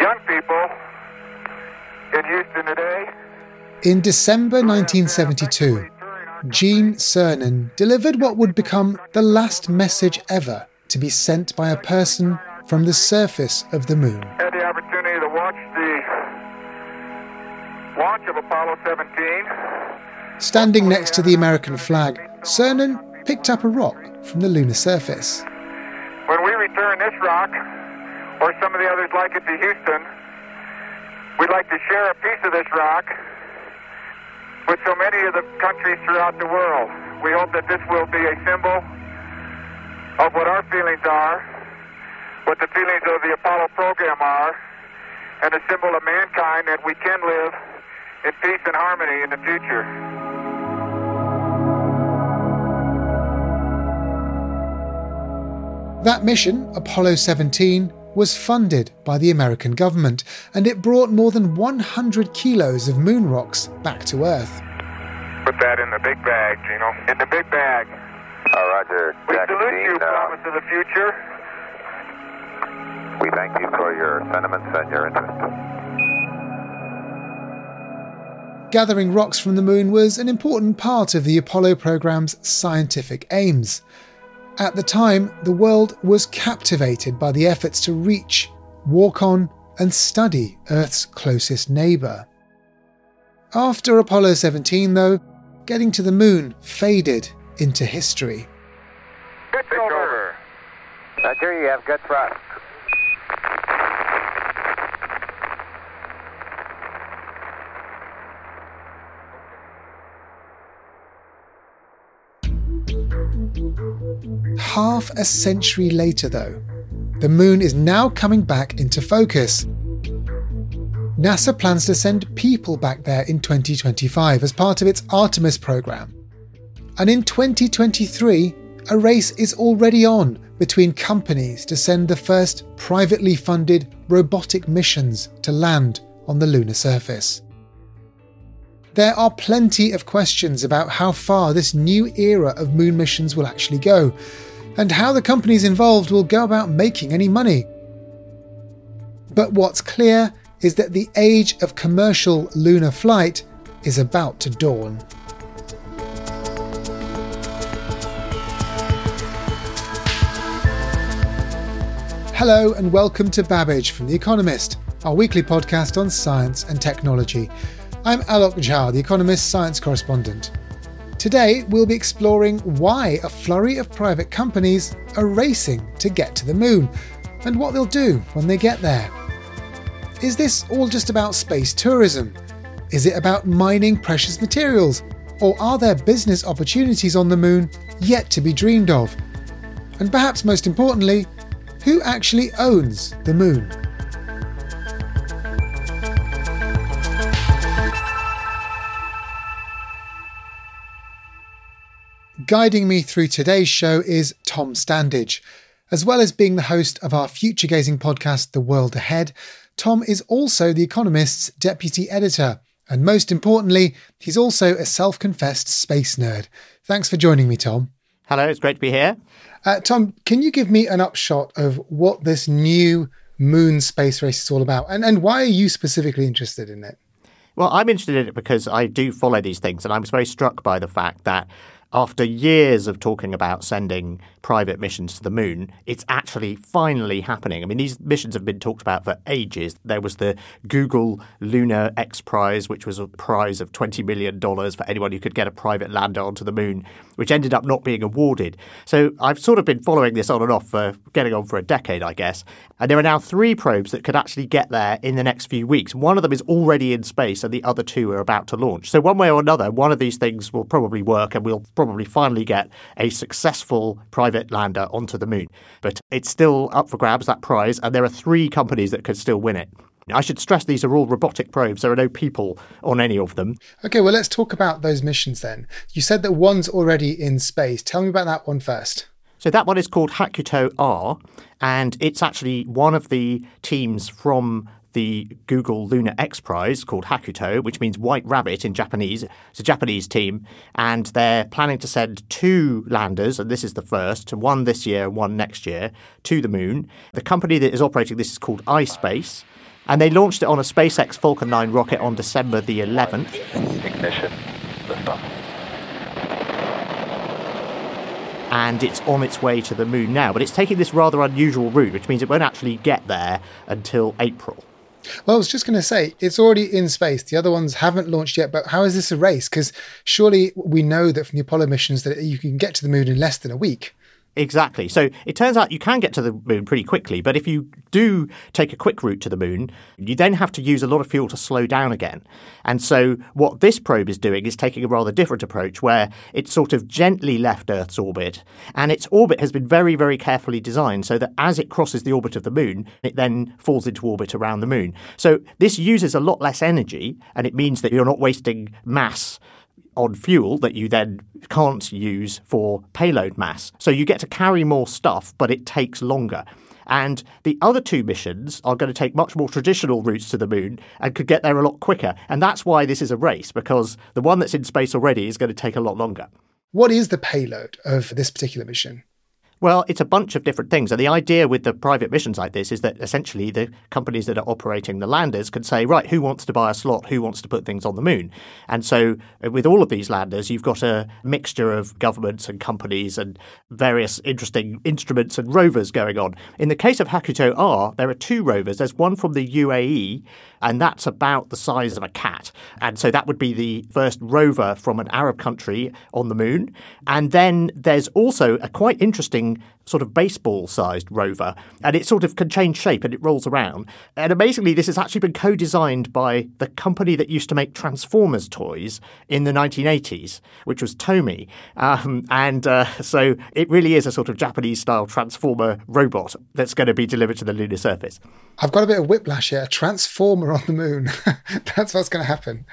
young people in Houston today. In December 1972, Gene Cernan delivered what would become the last message ever to be sent by a person from the surface of the moon. Had the opportunity to watch the launch of Apollo 17. Standing next to the American flag, Cernan picked up a rock from the lunar surface. When we return this rock, or some of the others like it to Houston, we'd like to share a piece of this rock with so many of the countries throughout the world. We hope that this will be a symbol of what our feelings are, what the feelings of the Apollo program are, and a symbol of mankind that we can live in peace and harmony in the future. That mission, Apollo 17, was funded by the American government, and it brought more than 100 kilos of moon rocks back to Earth. Put that in the big bag, Gino. In the big bag. Uh, Roger. We Jack salute Dean, you, uh, promise of the future. We thank you for your sentiments and your interest. Gathering rocks from the moon was an important part of the Apollo program's scientific aims. At the time, the world was captivated by the efforts to reach, walk on, and study Earth's closest neighbour. After Apollo 17, though, getting to the moon faded into history. Pitch over. Roger, you have good thrust. Half a century later, though, the moon is now coming back into focus. NASA plans to send people back there in 2025 as part of its Artemis program. And in 2023, a race is already on between companies to send the first privately funded robotic missions to land on the lunar surface. There are plenty of questions about how far this new era of moon missions will actually go, and how the companies involved will go about making any money. But what's clear is that the age of commercial lunar flight is about to dawn. Hello, and welcome to Babbage from The Economist, our weekly podcast on science and technology. I'm Alok Jha, The Economist science correspondent. Today, we'll be exploring why a flurry of private companies are racing to get to the moon and what they'll do when they get there. Is this all just about space tourism? Is it about mining precious materials? Or are there business opportunities on the moon yet to be dreamed of? And perhaps most importantly, who actually owns the moon? Guiding me through today's show is Tom Standage. As well as being the host of our future gazing podcast, The World Ahead, Tom is also The Economist's deputy editor. And most importantly, he's also a self confessed space nerd. Thanks for joining me, Tom. Hello, it's great to be here. Uh, Tom, can you give me an upshot of what this new moon space race is all about? And, and why are you specifically interested in it? Well, I'm interested in it because I do follow these things, and I was very struck by the fact that after years of talking about sending private missions to the moon, it's actually finally happening. I mean, these missions have been talked about for ages. There was the Google Lunar X Prize, which was a prize of $20 million for anyone who could get a private lander onto the moon, which ended up not being awarded. So I've sort of been following this on and off for getting on for a decade, I guess. And there are now three probes that could actually get there in the next few weeks. One of them is already in space, and the other two are about to launch. So, one way or another, one of these things will probably work, and we'll probably finally get a successful private lander onto the moon. But it's still up for grabs, that prize, and there are three companies that could still win it. I should stress these are all robotic probes. There are no people on any of them. Okay, well, let's talk about those missions then. You said that one's already in space. Tell me about that one first. So that one is called Hakuto R, and it's actually one of the teams from the Google Lunar X Prize called Hakuto, which means white rabbit in Japanese. It's a Japanese team, and they're planning to send two landers, and this is the first, one this year and one next year, to the moon. The company that is operating this is called iSpace, and they launched it on a SpaceX Falcon 9 rocket on December the 11th. Ignition. Liftoff. and it's on its way to the moon now. But it's taking this rather unusual route, which means it won't actually get there until April. Well, I was just going to say, it's already in space. The other ones haven't launched yet, but how is this a race? Because surely we know that from the Apollo missions that you can get to the moon in less than a week. Exactly. So it turns out you can get to the moon pretty quickly, but if you do take a quick route to the moon, you then have to use a lot of fuel to slow down again. And so what this probe is doing is taking a rather different approach where it's sort of gently left Earth's orbit, and its orbit has been very, very carefully designed so that as it crosses the orbit of the moon, it then falls into orbit around the moon. So this uses a lot less energy, and it means that you're not wasting mass on fuel that you then can't use for payload mass. So you get to carry more stuff, but it takes longer. And the other two missions are going to take much more traditional routes to the moon and could get there a lot quicker. And that's why this is a race, because the one that's in space already is going to take a lot longer. What is the payload of this particular mission? Well, it's a bunch of different things. And the idea with the private missions like this is that essentially the companies that are operating the landers can say, right, who wants to buy a slot? Who wants to put things on the moon? And so uh, with all of these landers, you've got a mixture of governments and companies and various interesting instruments and rovers going on. In the case of Hakuto R, there are two rovers. There's one from the UAE, and that's about the size of a cat. And so that would be the first rover from an Arab country on the moon. And then there's also a quite interesting sort of baseball sized rover, and it sort of can change shape and it rolls around. And amazingly, this has actually been co designed by the company that used to make Transformers toys in the 1980s, which was Tomy. Um, and uh, so it really is a sort of Japanese style Transformer robot that's going to be delivered to the lunar surface. I've got a bit of whiplash here. A transformer on the moon. That's what's going to happen.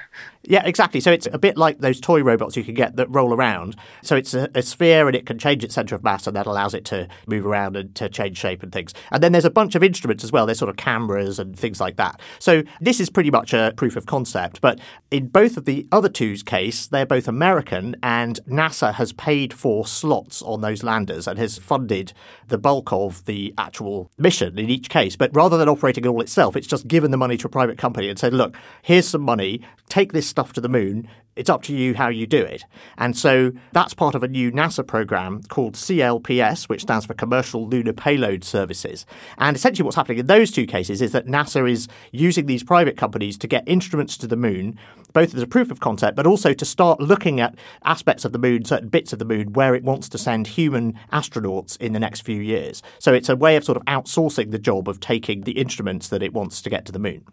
Yeah, exactly. So it's a bit like those toy robots you can get that roll around. So it's a, a, sphere and it can change its center of mass and that allows it to move around and to change shape and things. And then there's a bunch of instruments as well. There's sort of cameras and things like that. So this is pretty much a proof of concept. But in both of the other two's case, they're both American and NASA has paid for slots on those landers and has funded the bulk of the actual mission in each case. But rather than operating it all itself, it's just given the money to a private company and said, look, here's some money, take this stuff to the moon. It's up to you how you do it. And so that's part of a new NASA program called CLPS, which stands for Commercial Lunar Payload Services. And essentially, what's happening in those two cases is that NASA is using these private companies to get instruments to the moon, both as a proof of concept, but also to start looking at aspects of the moon, certain bits of the moon, where it wants to send human astronauts in the next few years. So it's a way of sort of outsourcing the job of taking the instruments that it wants to get to the moon.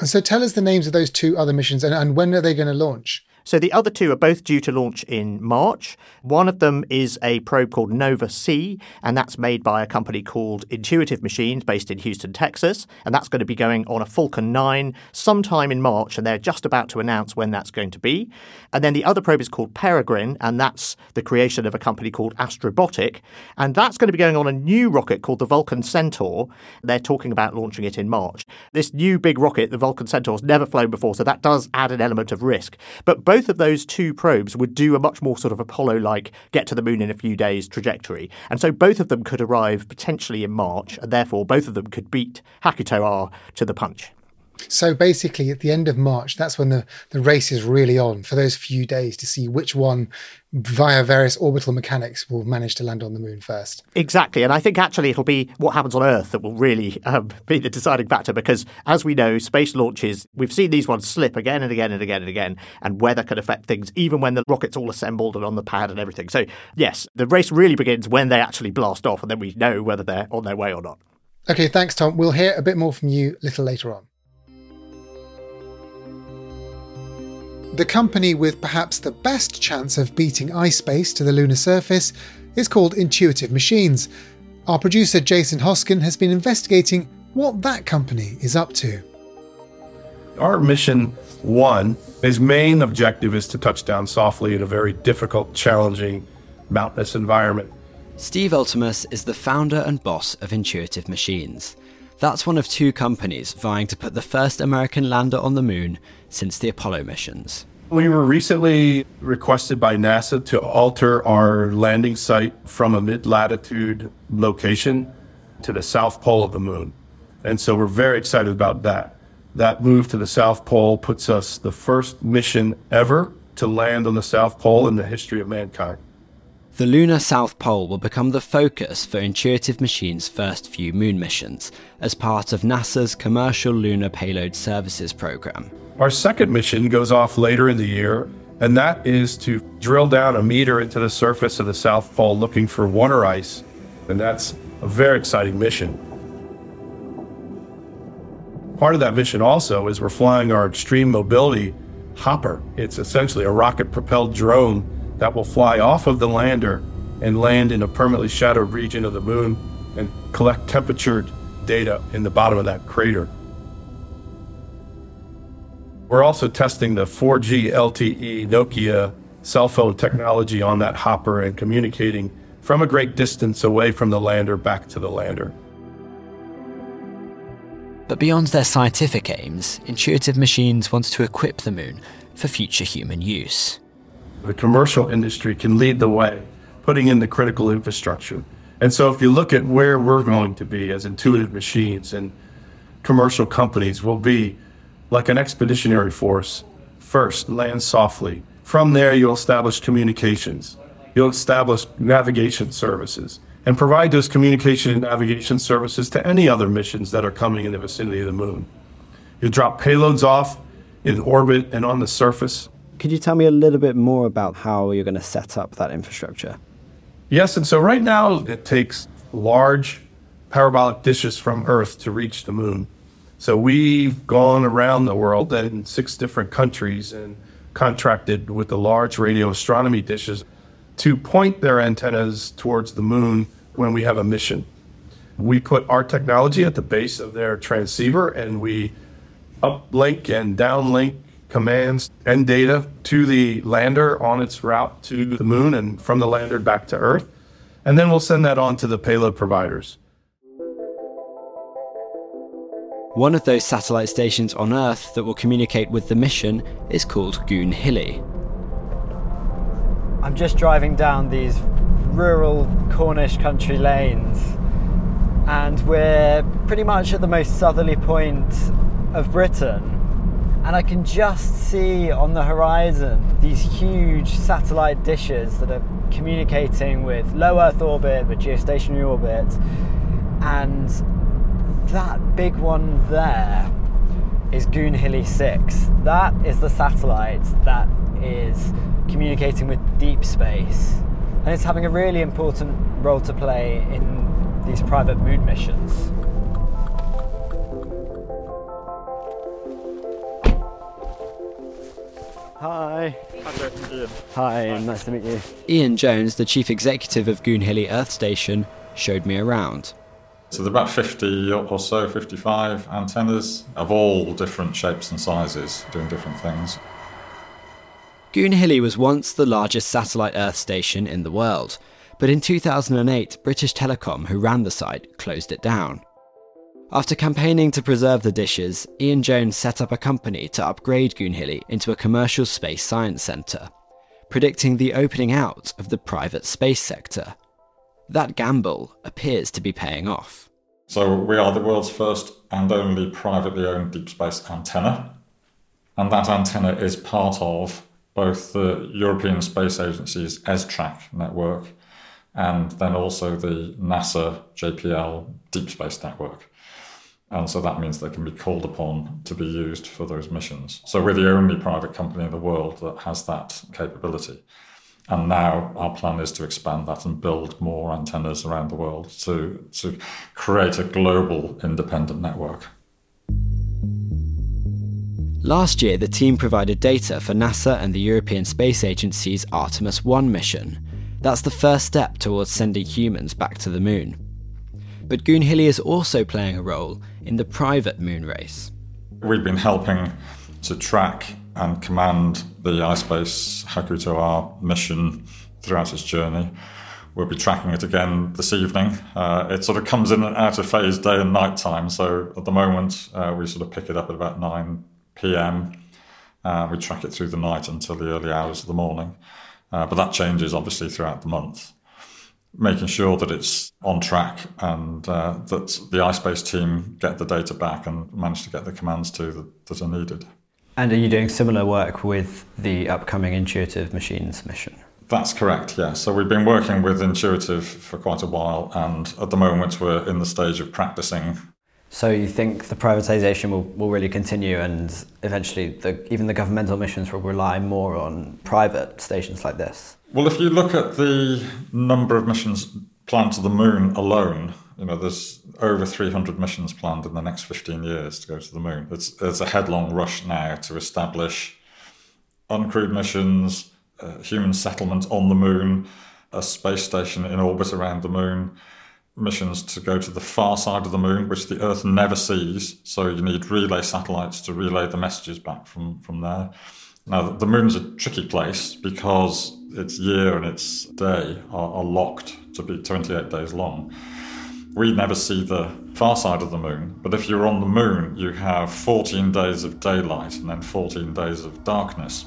And so tell us the names of those two other missions and, and when are they going to launch? So the other two are both due to launch in March. One of them is a probe called Nova C, and that's made by a company called Intuitive Machines based in Houston, Texas. And that's going to be going on a Falcon 9 sometime in March, and they're just about to announce when that's going to be. And then the other probe is called Peregrine, and that's the creation of a company called Astrobotic. And that's going to be going on a new rocket called the Vulcan Centaur. They're talking about launching it in March. This new big rocket, the Vulcan Centaur, has never flown before, so that does add an element of risk. But both of those two probes would do a much more sort of Apollo like get to the moon in a few days trajectory. And so both of them could arrive potentially in March, and therefore both of them could beat Hakuto R to the punch. So basically, at the end of March, that's when the, the race is really on for those few days to see which one, via various orbital mechanics, will manage to land on the moon first. Exactly. And I think actually it'll be what happens on Earth that will really um, be the deciding factor because, as we know, space launches, we've seen these ones slip again and again and again and again, and weather can affect things even when the rocket's all assembled and on the pad and everything. So, yes, the race really begins when they actually blast off, and then we know whether they're on their way or not. Okay, thanks, Tom. We'll hear a bit more from you a little later on. The company with perhaps the best chance of beating iSpace to the lunar surface is called Intuitive Machines. Our producer Jason Hoskin has been investigating what that company is up to. Our mission one, his main objective is to touch down softly in a very difficult, challenging, mountainous environment. Steve Altemus is the founder and boss of Intuitive Machines. That's one of two companies vying to put the first American lander on the moon since the Apollo missions. We were recently requested by NASA to alter our landing site from a mid latitude location to the south pole of the moon. And so we're very excited about that. That move to the south pole puts us the first mission ever to land on the south pole in the history of mankind. The lunar South Pole will become the focus for Intuitive Machines' first few moon missions as part of NASA's Commercial Lunar Payload Services program. Our second mission goes off later in the year, and that is to drill down a meter into the surface of the South Pole looking for water ice. And that's a very exciting mission. Part of that mission also is we're flying our extreme mobility hopper. It's essentially a rocket propelled drone that will fly off of the lander and land in a permanently shadowed region of the moon and collect temperature data in the bottom of that crater. We're also testing the 4G LTE Nokia cell phone technology on that hopper and communicating from a great distance away from the lander back to the lander. But beyond their scientific aims, Intuitive Machines wants to equip the moon for future human use. The commercial industry can lead the way, putting in the critical infrastructure. And so, if you look at where we're going to be as intuitive machines and commercial companies, will be like an expeditionary force. First, land softly. From there, you'll establish communications. You'll establish navigation services and provide those communication and navigation services to any other missions that are coming in the vicinity of the moon. You'll drop payloads off in orbit and on the surface could you tell me a little bit more about how you're going to set up that infrastructure? Yes, and so right now it takes large parabolic dishes from Earth to reach the moon. So we've gone around the world in six different countries and contracted with the large radio astronomy dishes to point their antennas towards the moon when we have a mission. We put our technology at the base of their transceiver and we uplink and downlink commands and data to the lander on its route to the moon and from the lander back to Earth. And then we'll send that on to the payload providers. One of those satellite stations on Earth that will communicate with the mission is called Goonhilly. I'm just driving down these rural Cornish country lanes, and we're pretty much at the most southerly point of Britain and I can just see on the horizon these huge satellite dishes that are communicating with low Earth orbit, with geostationary orbit, and that big one there is Goonhilly 6. That is the satellite that is communicating with deep space, and it's having a really important role to play in these private moon missions. Hi. Hi, nice to meet you. Ian Jones, the chief executive of Goonhilly Earth Station, showed me around. So there are about 50 or so, 55 antennas of all different shapes and sizes doing different things. Goonhilly was once the largest satellite Earth station in the world, but in 2008, British Telecom, who ran the site, closed it down. After campaigning to preserve the dishes, Ian Jones set up a company to upgrade Goonhilly into a commercial space science centre, predicting the opening out of the private space sector. That gamble appears to be paying off. So we are the world's first and only privately owned deep space antenna. And that antenna is part of both the European Space Agency's ESTRACK network and then also the NASA JPL Deep Space Network. And so that means they can be called upon to be used for those missions. So we're the only private company in the world that has that capability. And now our plan is to expand that and build more antennas around the world to, to create a global independent network. Last year, the team provided data for NASA and the European Space Agency's Artemis 1 mission. That's the first step towards sending humans back to the moon. But Goonhilly is also playing a role in the private moon race. We've been helping to track and command the iSpace Hakuto R mission throughout its journey. We'll be tracking it again this evening. Uh, it sort of comes in and out of phase day and night time. So at the moment, uh, we sort of pick it up at about 9 p.m. Uh, we track it through the night until the early hours of the morning. Uh, but that changes obviously throughout the month. Making sure that it's on track and uh, that the iSpace team get the data back and manage to get the commands to that, that are needed. And are you doing similar work with the upcoming Intuitive Machines mission? That's correct, yeah. So we've been working with Intuitive for quite a while, and at the moment we're in the stage of practicing. So you think the privatization will, will really continue, and eventually the, even the governmental missions will rely more on private stations like this? Well, if you look at the number of missions planned to the moon alone, you know, there's over 300 missions planned in the next 15 years to go to the moon. It's, it's a headlong rush now to establish uncrewed missions, uh, human settlement on the moon, a space station in orbit around the moon, missions to go to the far side of the moon, which the Earth never sees. So you need relay satellites to relay the messages back from, from there. Now, the moon's a tricky place because its year and its day are, are locked to be 28 days long we never see the far side of the moon. But if you're on the moon, you have 14 days of daylight and then 14 days of darkness.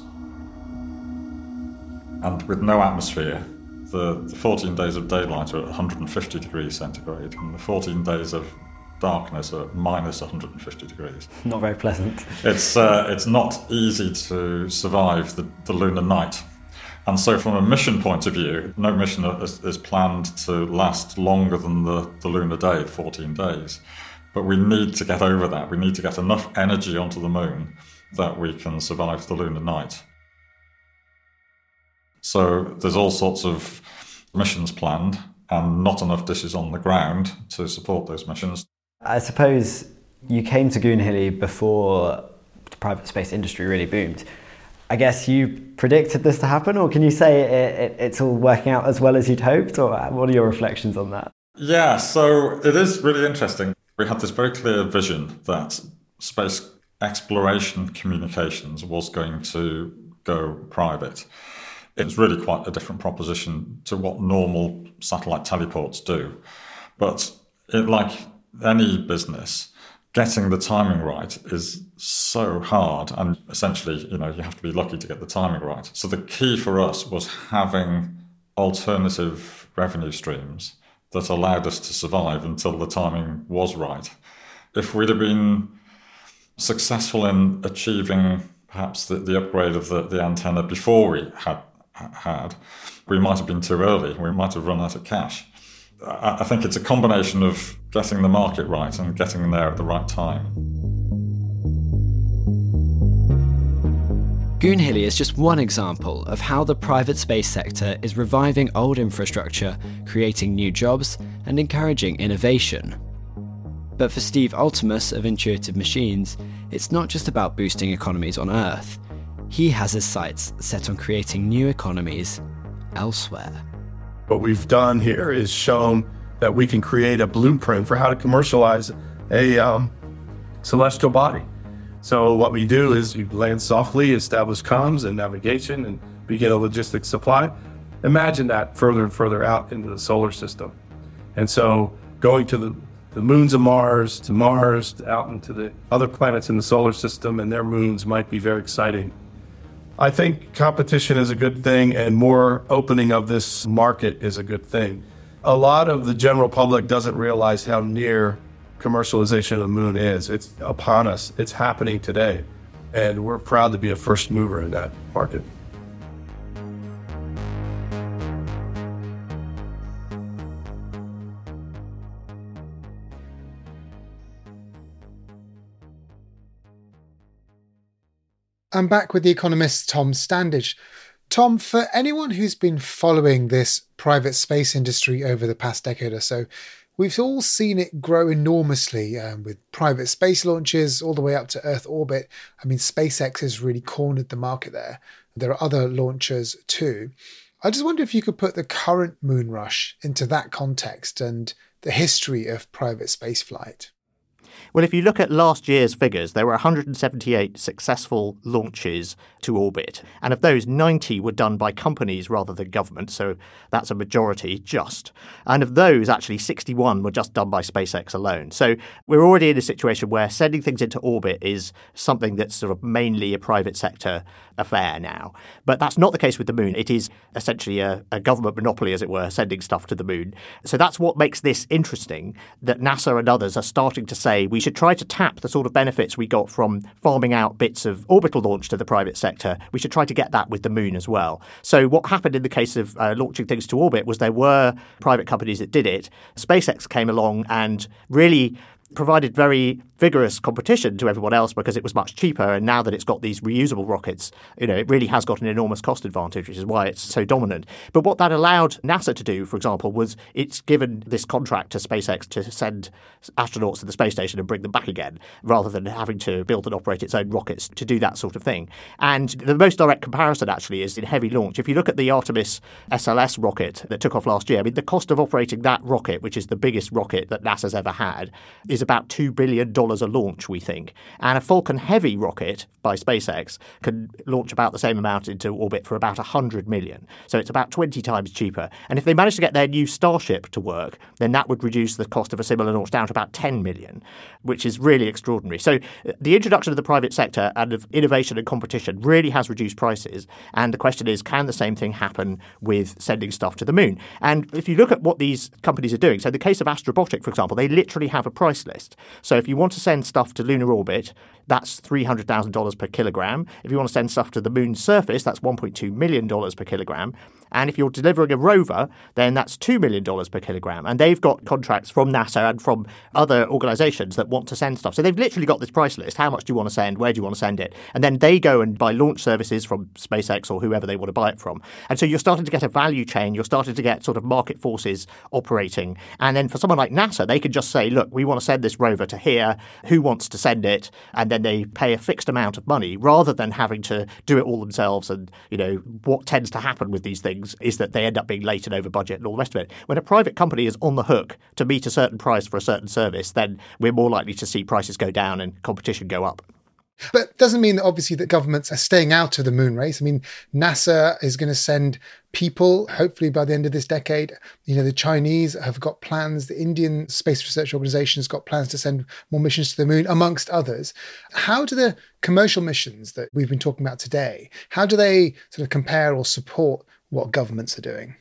And with no atmosphere, the, the 14 days of daylight are at 150 degrees centigrade, and the 14 days of darkness at minus 150 degrees. Not very pleasant. It's, uh, it's not easy to survive the, the lunar night. And so, from a mission point of view, no mission is, is planned to last longer than the, the lunar day, 14 days. But we need to get over that. We need to get enough energy onto the moon that we can survive the lunar night. So, there's all sorts of missions planned and not enough dishes on the ground to support those missions. I suppose you came to Goonhilly before the private space industry really boomed. I guess you predicted this to happen, or can you say it, it, it's all working out as well as you'd hoped, or what are your reflections on that? Yeah, so it is really interesting. We had this very clear vision that space exploration communications was going to go private. It's really quite a different proposition to what normal satellite teleports do. But it, like any business, getting the timing right is so hard and essentially you know you have to be lucky to get the timing right. So the key for us was having alternative revenue streams that allowed us to survive until the timing was right. If we'd have been successful in achieving perhaps the, the upgrade of the, the antenna before we had had we might have been too early. We might have run out of cash I think it's a combination of getting the market right and getting there at the right time. Goonhilly is just one example of how the private space sector is reviving old infrastructure, creating new jobs, and encouraging innovation. But for Steve Altemus of Intuitive Machines, it's not just about boosting economies on Earth. He has his sights set on creating new economies elsewhere. What we've done here is shown that we can create a blueprint for how to commercialize a um, celestial body. So what we do is we land softly, establish comms and navigation, and begin a logistics supply. Imagine that further and further out into the solar system. And so going to the, the moons of Mars, to Mars, out into the other planets in the solar system and their moons might be very exciting. I think competition is a good thing and more opening of this market is a good thing. A lot of the general public doesn't realize how near commercialization of the moon is. It's upon us, it's happening today. And we're proud to be a first mover in that market. I'm back with the economist Tom Standage. Tom, for anyone who's been following this private space industry over the past decade or so, we've all seen it grow enormously um, with private space launches all the way up to Earth orbit. I mean, SpaceX has really cornered the market there. There are other launchers too. I just wonder if you could put the current moon rush into that context and the history of private spaceflight. Well, if you look at last year's figures, there were 178 successful launches to orbit. And of those, 90 were done by companies rather than government. So that's a majority just. And of those, actually, 61 were just done by SpaceX alone. So we're already in a situation where sending things into orbit is something that's sort of mainly a private sector affair now. But that's not the case with the moon. It is essentially a, a government monopoly, as it were, sending stuff to the moon. So that's what makes this interesting that NASA and others are starting to say we should try to tap the sort of benefits we got from farming out bits of orbital launch to the private sector. We should try to get that with the moon as well. So what happened in the case of uh, launching things to orbit was there were private companies that did it. SpaceX came along and really provided very vigorous competition to everyone else because it was much cheaper. And now that it's got these reusable rockets, you know, it really has got an enormous cost advantage, which is why it's so dominant. But what that allowed NASA to do, for example, was it's given this contract to SpaceX to send astronauts to the space station and bring them back again, rather than having to build and operate its own rockets to do that sort of thing. And the most direct comparison actually is in heavy launch. If you look at the Artemis SLS rocket that took off last year, I mean, the cost of operating that rocket, which is the biggest rocket that NASA's ever had, is about $2 billion a launch, we think. And a Falcon Heavy rocket by SpaceX can launch about the same amount into orbit for about 100 million. So it's about 20 times cheaper. And if they manage to get their new Starship to work, then that would reduce the cost of a similar launch down to about 10 million, which is really extraordinary. So uh, the introduction of the private sector and of innovation and competition really has reduced prices. And the question is, can the same thing happen with sending stuff to the moon? And if you look at what these companies are doing, so the case of Astrobotic, for example, they literally have a price list. So if you want to send stuff to lunar orbit, that's $300,000 per kilogram. If you want to send stuff to the moon's surface, that's $1.2 million per kilogram. And if you're delivering a rover, then that's $2 million per kilogram. And they've got contracts from NASA and from other organizations that want to send stuff. So they've literally got this price list. How much do you want to send? Where do you want to send it? And then they go and buy launch services from SpaceX or whoever they want to buy it from. And so you're starting to get a value chain. You're starting to get sort of market forces operating. And then for someone like NASA, they can just say, look, we want to send this rover to here. Who wants to send it? And then they pay a fixed amount of money rather than having to do it all themselves. And, you know, what tends to happen with these things is that they end up being late and over budget and all the rest of it. When a private company is on the hook to meet a certain price for a certain service, then we're more likely to see prices go down and competition go up. But doesn't mean that obviously that governments are staying out of the moon race. I mean, NASA is going to send people, hopefully by the end of this decade. You know, the Chinese have got plans, the Indian Space Research Organization has got plans to send more missions to the moon, amongst others. How do the commercial missions that we've been talking about today, how do they sort of compare or support what governments are doing?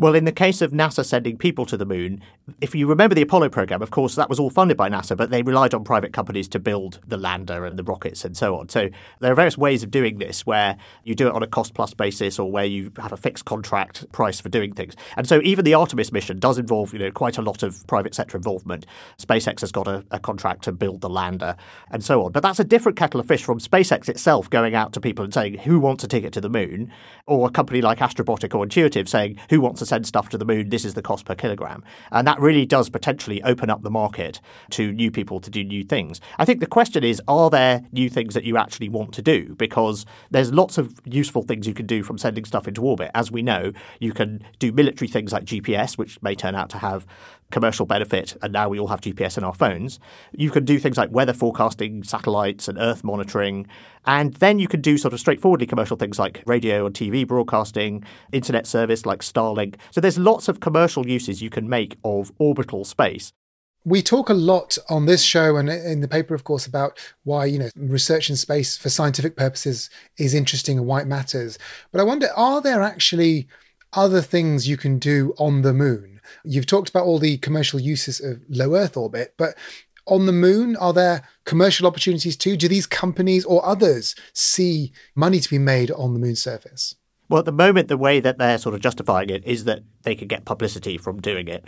Well, in the case of NASA sending people to the moon, if you remember the Apollo program, of course, that was all funded by NASA, but they relied on private companies to build the lander and the rockets and so on. So there are various ways of doing this where you do it on a cost plus basis or where you have a fixed contract price for doing things. And so even the Artemis mission does involve, you know, quite a lot of private sector involvement. SpaceX has got a, a contract to build the lander and so on. But that's a different kettle of fish from SpaceX itself going out to people and saying, who wants a ticket to the moon? Or a company like Astrobotic or Intuitive saying, who wants to send stuff to the moon, this is the cost per kilogram. And that really does potentially open up the market to new people to do new things. I think the question is are there new things that you actually want to do? Because there's lots of useful things you can do from sending stuff into orbit. As we know, you can do military things like GPS, which may turn out to have commercial benefit, and now we all have GPS in our phones. You can do things like weather forecasting, satellites, and Earth monitoring. And then you can do sort of straightforwardly commercial things like radio and TV broadcasting, internet service like Starlink. So there's lots of commercial uses you can make of orbital space. We talk a lot on this show and in the paper, of course, about why you know research in space for scientific purposes is interesting and why it matters. But I wonder, are there actually other things you can do on the moon? You've talked about all the commercial uses of low Earth orbit, but on the moon? Are there commercial opportunities too? Do these companies or others see money to be made on the moon surface? Well, at the moment, the way that they're sort of justifying it is that they could get publicity from doing it.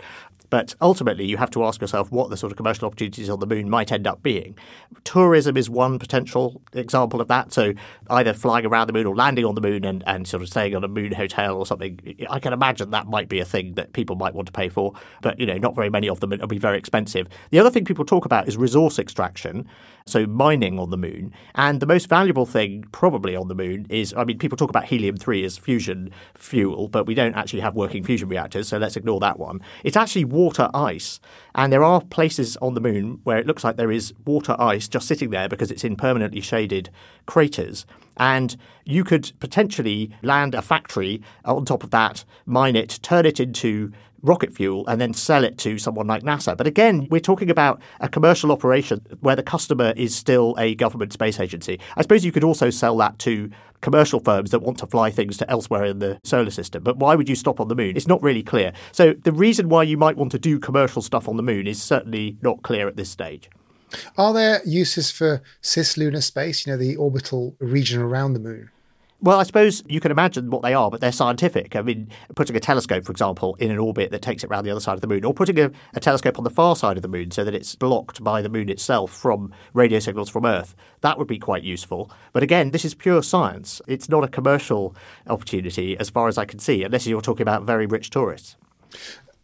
But ultimately, you have to ask yourself what the sort of commercial opportunities on the moon might end up being. Tourism is one potential example of that. So either flying around the moon or landing on the moon and, and sort of staying on a moon hotel or something. I can imagine that might be a thing that people might want to pay for. But, you know, not very many of them. It'll be very expensive. The other thing people talk about is resource extraction. So mining on the moon. And the most valuable thing probably on the moon is, I mean, people talk about helium 3 as fusion fuel, but we don't actually have working fusion reactors. So let's ignore that one. It's actually water ice. And there are places on the moon where it looks like there is water ice just sitting there because it's in permanently shaded craters. And you could potentially land a factory on top of that, mine it, turn it into rocket fuel and then sell it to someone like NASA. But again, we're talking about a commercial operation where the customer is still a government space agency. I suppose you could also sell that to commercial firms that want to fly things to elsewhere in the solar system. But why would you stop on the moon? It's not really clear. So the reason why you might want to do commercial stuff on the moon is certainly not clear at this stage. Are there uses for cislunar space, you know, the orbital region around the moon? Well, I suppose you can imagine what they are, but they're scientific. I mean, putting a telescope, for example, in an orbit that takes it around the other side of the moon, or putting a, a, telescope on the far side of the moon so that it's blocked by the moon itself from radio signals from Earth, that would be quite useful. But again, this is pure science. It's not a commercial opportunity, as far as I can see, unless you're talking about very rich tourists.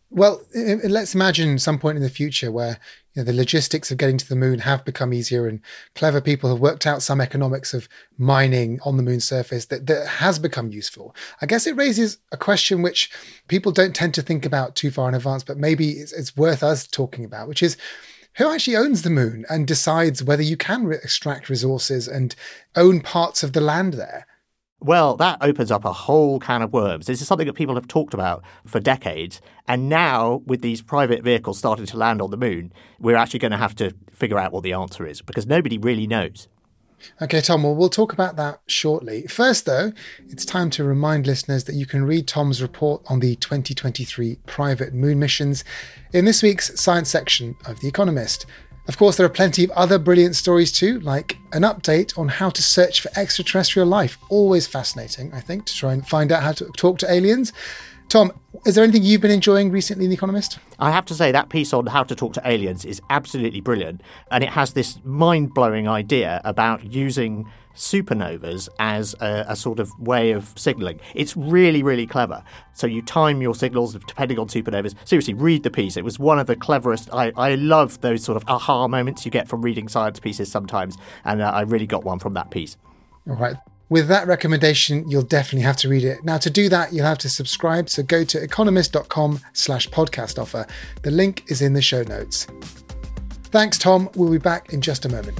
Well, let's imagine some point in the future where you know, the logistics of getting to the moon have become easier, and clever people have worked out some economics of mining on the moon's surface that, that has become useful. I guess it raises a question which people don't tend to think about too far in advance, but maybe it's, it's worth us talking about, which is who actually owns the moon and decides whether you can re- extract resources and own parts of the land there. Well, that opens up a whole can of worms. This is something that people have talked about for decades. And now, with these private vehicles starting to land on the moon, we're actually going to have to figure out what the answer is because nobody really knows. Okay, Tom, well, we'll talk about that shortly. First, though, it's time to remind listeners that you can read Tom's report on the 2023 private moon missions in this week's science section of The Economist. Of course, there are plenty of other brilliant stories too, like an update on how to search for extraterrestrial life. Always fascinating, I think, to try and find out how to talk to aliens. Tom, is there anything you've been enjoying recently in The Economist? I have to say, that piece on how to talk to aliens is absolutely brilliant. And it has this mind blowing idea about using supernovas as a, a, sort of way of signaling. It's really, really clever. So you time your signals depending on supernovas. Seriously, read the piece. It was one of the cleverest. I, I love those sort of aha moments you get from reading science pieces sometimes. And uh, I really got one from that piece. All right. With that recommendation, you'll definitely have to read it. Now, to do that, you'll have to subscribe. So go to economist.com slash podcast offer. The link is in the show notes. Thanks, Tom. We'll be back in just a moment.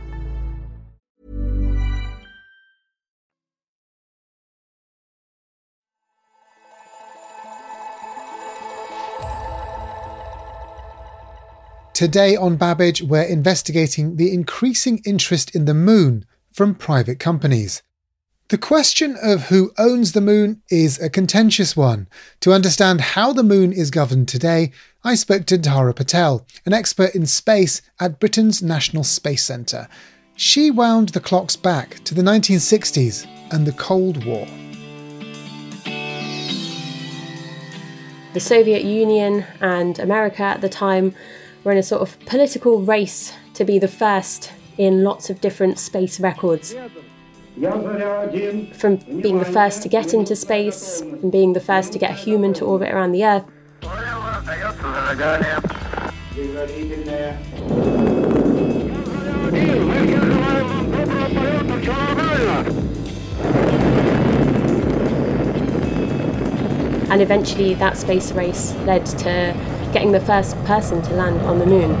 Today on Babbage, we're investigating the increasing interest in the moon from private companies. The question of who owns the moon is a contentious one. To understand how the moon is governed today, I spoke to Dhara Patel, an expert in space at Britain's National Space Centre. She wound the clocks back to the 1960s and the Cold War. The Soviet Union and America at the time we're in a sort of political race to be the first in lots of different space records. From being the first to get into space, from being the first to get a human to orbit around the Earth. And eventually, that space race led to getting the first person to land on the moon.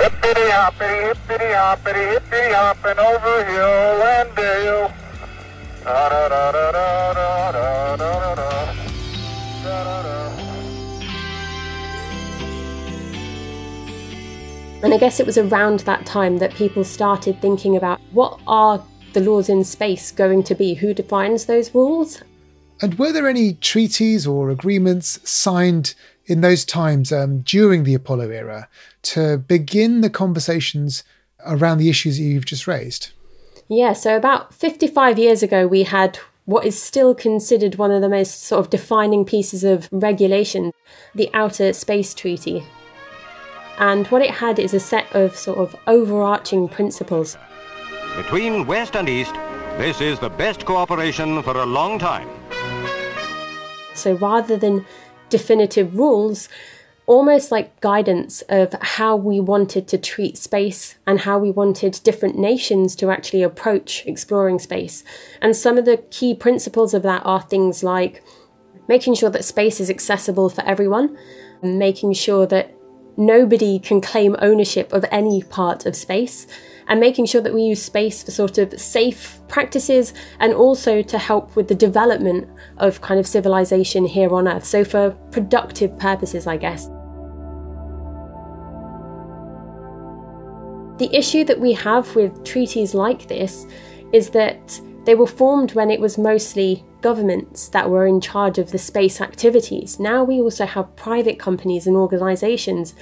Hippity hoppity, hippity hoppity, hippity hopping over hill and dale. Da da da da da da da da da. Da da da. And I guess it was around that time that people started thinking about what are the laws in space going to be? Who defines those rules? And were there any treaties or agreements signed in those times um, during the Apollo era to begin the conversations around the issues that you've just raised? Yeah, so about 55 years ago, we had what is still considered one of the most sort of defining pieces of regulation the Outer Space Treaty. And what it had is a set of sort of overarching principles. Between West and East, this is the best cooperation for a long time. So rather than definitive rules, almost like guidance of how we wanted to treat space and how we wanted different nations to actually approach exploring space. And some of the key principles of that are things like making sure that space is accessible for everyone, making sure that nobody can claim ownership of any part of space, and making sure that we use space for sort of safe practices and also to help with the development of kind of civilization here on Earth. So, for productive purposes, I guess. The issue that we have with treaties like this is that they were formed when it was mostly governments that were in charge of the space activities. Now we also have private companies and organizations.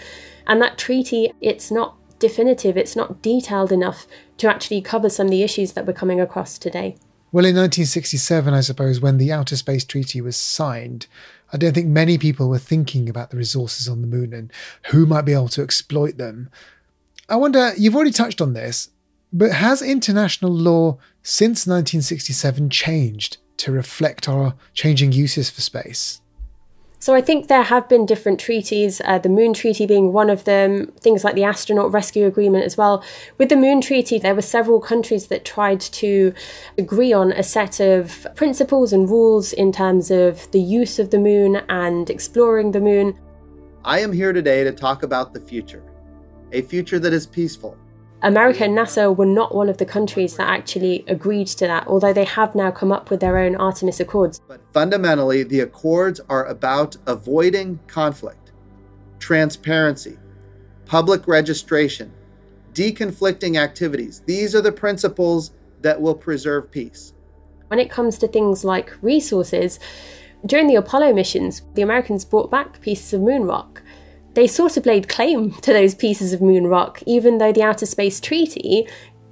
And that treaty, it's not definitive, it's not detailed enough to actually cover some of the issues that we're coming across today. Well, in 1967, I suppose, when the Outer Space Treaty was signed, I don't think many people were thinking about the resources on the moon and who might be able to exploit them. I wonder, you've already touched on this, but has international law since 1967 changed to reflect our changing uses for space? So I think there have been different treaties, uh, the Moon Treaty being one of them, things like the Astronaut Rescue Agreement as well. With the Moon Treaty, there were several countries that tried to agree on a set of principles and rules in terms of the use of the moon and exploring the moon. I am here today to talk about the future, a future that is peaceful, America and NASA were not one of the countries that actually agreed to that, although they have now come up with their own Artemis Accords. But fundamentally, the Accords are about avoiding conflict, transparency, public registration, deconflicting activities. These are the principles that will preserve peace. When it comes to things like resources, during the Apollo missions, the Americans brought back pieces of moon rock they sort of laid claim to those pieces of moon rock, even though the Outer Space Treaty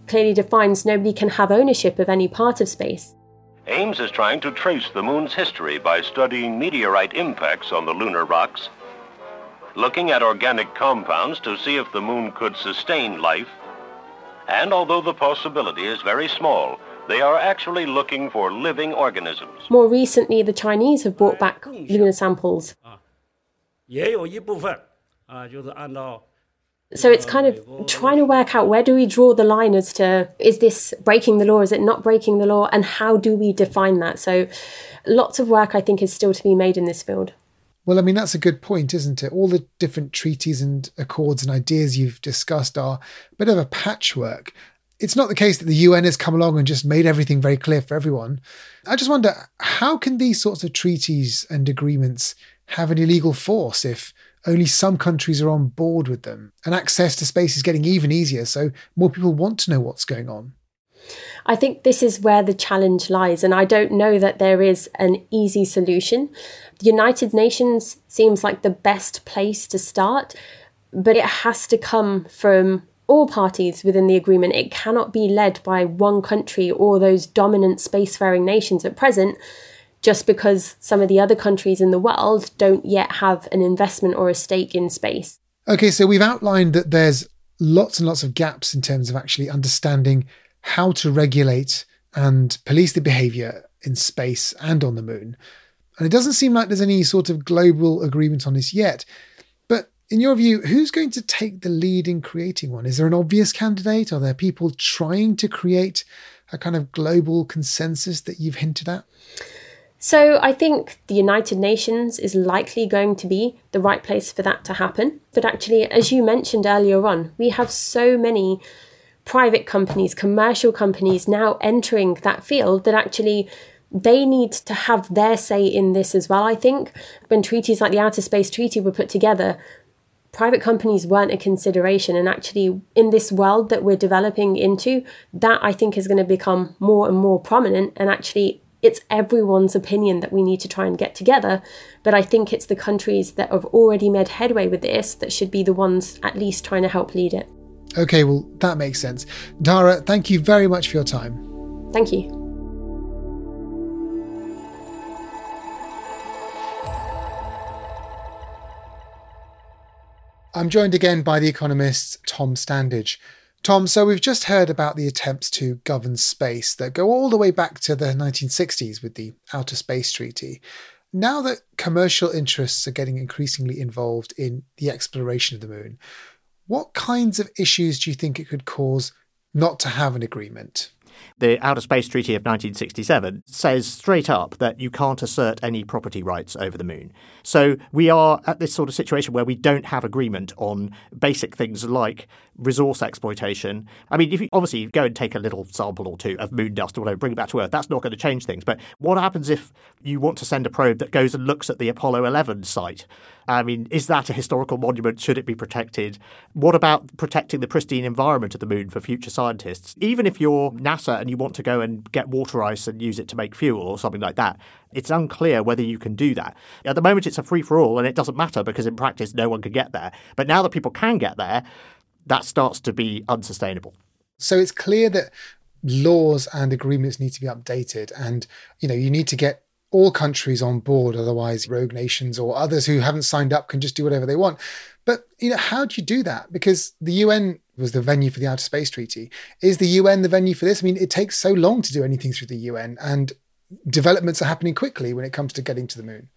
clearly defines nobody can have ownership of any part of space. Ames is trying to trace the moon's history by studying meteorite impacts on the lunar rocks, looking at organic compounds to see if the moon could sustain life, and although the possibility is very small, they are actually looking for living organisms. More recently, the Chinese have brought back lunar samples. 也有一部分啊，就是按照 so it's kind of trying to work out where do we draw the line as to is this breaking the law, is it not breaking the law, and how do we define that? So lots of work I think is still to be made in this field. Well, I mean, that's a good point, isn't it? All the different treaties and accords and ideas you've discussed are a bit of a patchwork. It's not the case that the UN has come along and just made everything very clear for everyone. I just wonder how can these sorts of treaties and agreements have any legal force if only some countries are on board with them. And access to space is getting even easier, so more people want to know what's going on. I think this is where the challenge lies, and I don't know that there is an easy solution. The United Nations seems like the best place to start, but it has to come from all parties within the agreement. It cannot be led by one country or those dominant spacefaring nations at present just because some of the other countries in the world don't yet have an investment or a stake in space. Okay, so we've outlined that there's lots and lots of gaps in terms of actually understanding how to regulate and police the behavior in space and on the moon. And it doesn't seem like there's any sort of global agreement on this yet. But in your view, who's going to take the lead in creating one? Is there an obvious candidate? Are there people trying to create a kind of global consensus that you've hinted at? So I think the United Nations is likely going to be the right place for that to happen. But actually, as you mentioned earlier on, we have so many private companies, commercial companies now entering that field that actually they need to have their say in this as well. I think when treaties like the Outer Space Treaty were put together, private companies weren't a consideration. And actually, in this world that we're developing into, that I think is going to become more and more prominent. And actually, it's everyone's opinion that we need to try and get together. But I think it's the countries that have already made headway with this that should be the ones at least trying to help lead it. Okay, well, that makes sense. Dhara, thank you very much for your time. Thank you. I'm joined again by the economist Tom Standage. Tom, so we've just heard about the attempts to govern space that go all the way back to the 1960s with the Outer Space Treaty. Now that commercial interests are getting increasingly involved in the exploration of the moon, what kinds of issues do you think it could cause not to have an agreement? The Outer Space Treaty of 1967 says straight up that you can't assert any property rights over the moon. So we are at this sort of situation where we don't have agreement on basic things like resource exploitation. I mean, if you obviously go and take a little sample or two of moon dust or whatever, bring it back to Earth, that's not going to change things. But what happens if you want to send a probe that goes and looks at the Apollo 11 site? I mean, is that a historical monument? Should it be protected? What about protecting the pristine environment of the moon for future scientists? Even if you're NASA and you want to go and get water ice and use it to make fuel or something like that, it's unclear whether you can do that. At the moment, it's a free for all and it doesn't matter because in practice, no one can get there. But now that people can get there, that starts to be unsustainable. So it's clear that laws and agreements need to be updated and you know you need to get all countries on board otherwise rogue nations or others who haven't signed up can just do whatever they want. But you know how do you do that? Because the UN was the venue for the outer space treaty. Is the UN the venue for this? I mean it takes so long to do anything through the UN and developments are happening quickly when it comes to getting to the moon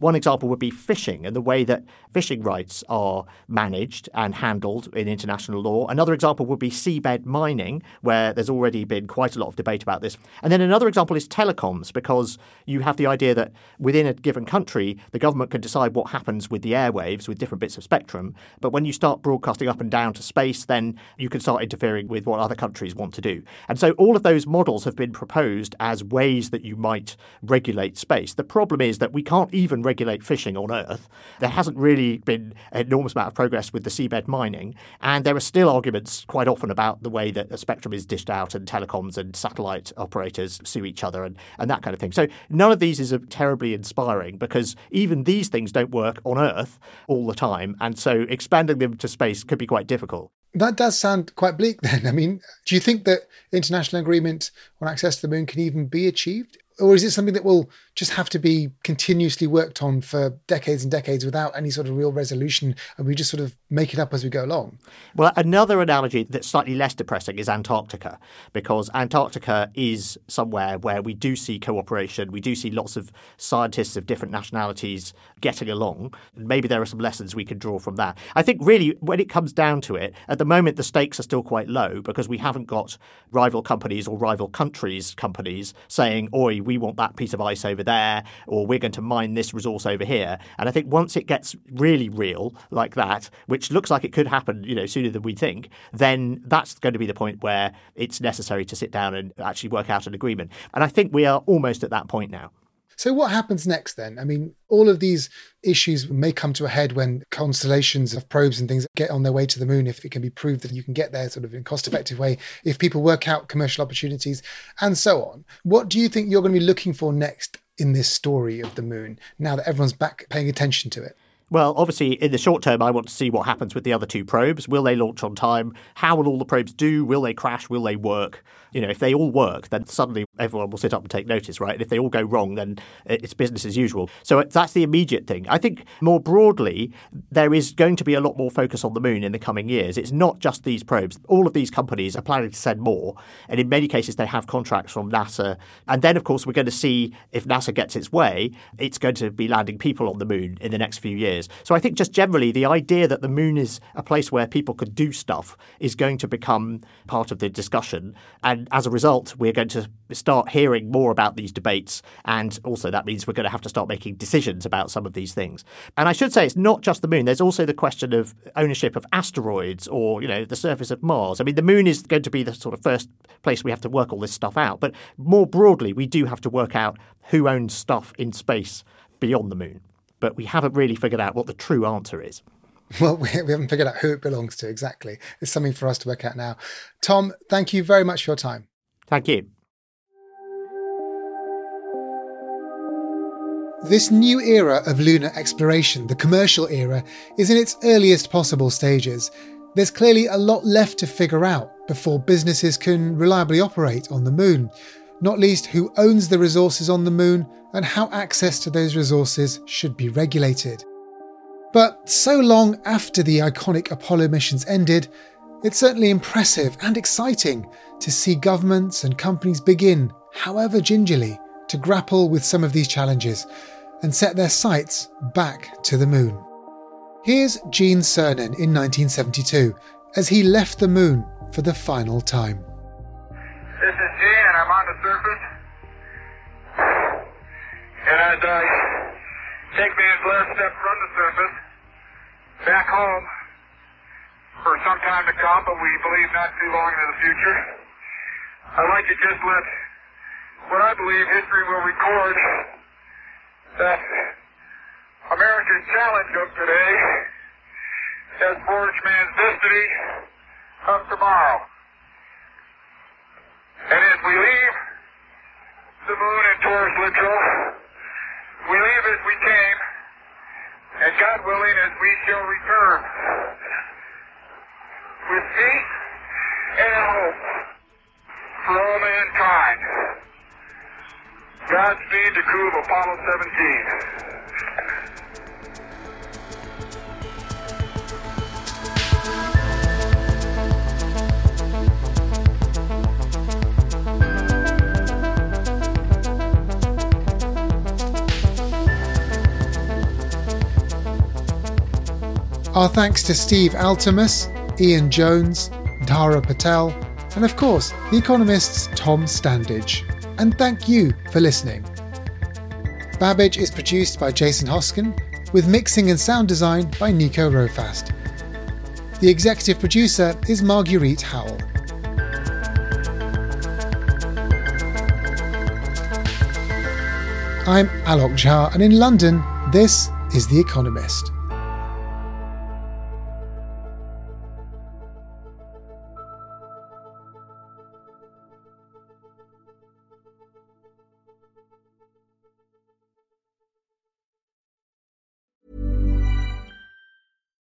one example would be fishing and the way that fishing rights are managed and handled in international law. Another example would be seabed mining, where there's already been quite a lot of debate about this. And then another example is telecoms, because you have the idea that within a given country, the government can decide what happens with the airwaves with different bits of spectrum. But when you start broadcasting up and down to space, then you can start interfering with what other countries want to do. And so all of those models have been proposed as ways that you might regulate space. The problem is that we can't even regulate fishing on Earth. There hasn't really been an enormous amount of progress with the seabed mining, and there are still arguments quite often about the way that the spectrum is dished out and telecoms and satellite operators sue each other and, and that kind of thing. So none of these is terribly inspiring because even these things don't work on Earth all the time, and so expanding them to space could be quite difficult. That does sound quite bleak then. I mean, do you think that international agreement on access to the moon can even be achieved? Or is it something that will just have to be continuously worked on for decades and decades without any sort of real resolution and we just sort of make it up as we go along? Well another analogy that's slightly less depressing is antarctica because antarctica is somewhere where we do see cooperation. We do see lots of scientists of different nationalities getting along. Maybe there are some lessons we can draw from that. I think really when it comes down to it at the moment the stakes are still quite low because we haven't got rival companies or rival countries companies saying oi we want that piece of ice over there, or we're going to mine this resource over here. And I think once it gets really real like that, which looks like it could happen, you know, sooner than we think, then that's going to be the point where it's necessary to sit down and actually work out an agreement. And I think we are almost at that point now. So, what happens next then? I mean, all of these issues may come to a head when constellations of probes and things get on their way to the moon, if it can be proved that you can get there sort of in a cost effective way, if people work out commercial opportunities, and so on. What do you think you're going to be looking for next in this story of the moon now that everyone's back paying attention to it? Well, obviously, in the short term, I want to see what happens with the other two probes. Will they launch on time? How will all the probes do? Will they crash? Will they work? You know, if they all work, then suddenly everyone will sit up and take notice, right? And if they all go wrong, then it's business as usual. So that's the immediate thing. I think more broadly, there is going to be a lot more focus on the moon in the coming years. It's not just these probes. All of these companies are planning to send more. And in many cases, they have contracts from NASA. And then, of course, we're going to see if NASA gets its way, it's going to be landing people on the moon in the next few years. So I think just generally the idea that the moon is a place where people could do stuff is going to become part of the discussion. And as a result, we're going to start hearing more about these debates. And also that means we're going to have to start making decisions about some of these things. And I should say it's not just the moon. There's also the question of ownership of asteroids or, you know, the surface of Mars. I mean, the moon is going to be the sort of first place we have to work all this stuff out. But more broadly, we do have to work out who owns stuff in space beyond the moon. But we haven't really figured out what the true answer is. Well, we, we haven't figured out who it belongs to exactly. It's something for us to work out now. Tom, thank you very much for your time. Thank you. This new era of lunar exploration, the commercial era, is in its earliest possible stages. There's clearly a lot left to figure out before businesses can reliably operate on the moon, not least who owns the resources on the moon and how access to those resources should be regulated. But so long after the iconic Apollo missions ended, it's certainly impressive and exciting to see governments and companies begin, however gingerly, to grapple with some of these challenges and set their sights back to the moon. Here's Gene Cernan in 1972 as he left the moon for the final time. This is Gene, and I'm on the surface. And I take man's last step from the surface. Back home. For some time to come, but we believe not too long into the future, I'd like to just let what I believe history will record that America's challenge of today has forged man's destiny of tomorrow. And as we leave the moon and Taurus Littrow, we leave as we came, and God willing, as we shall return with peace and hope for all mankind. Godspeed to crew of Apollo 17. Our thanks to Steve Altemus, Ian Jones, Dhara Patel, and of course, The Economist's Tom Standage. And thank you for listening. Babbage is produced by Jason Hoskin, with mixing and sound design by Nico Rofast. The executive producer is Marguerite Howell. I'm Alok Jha, and in London, this is The Economist.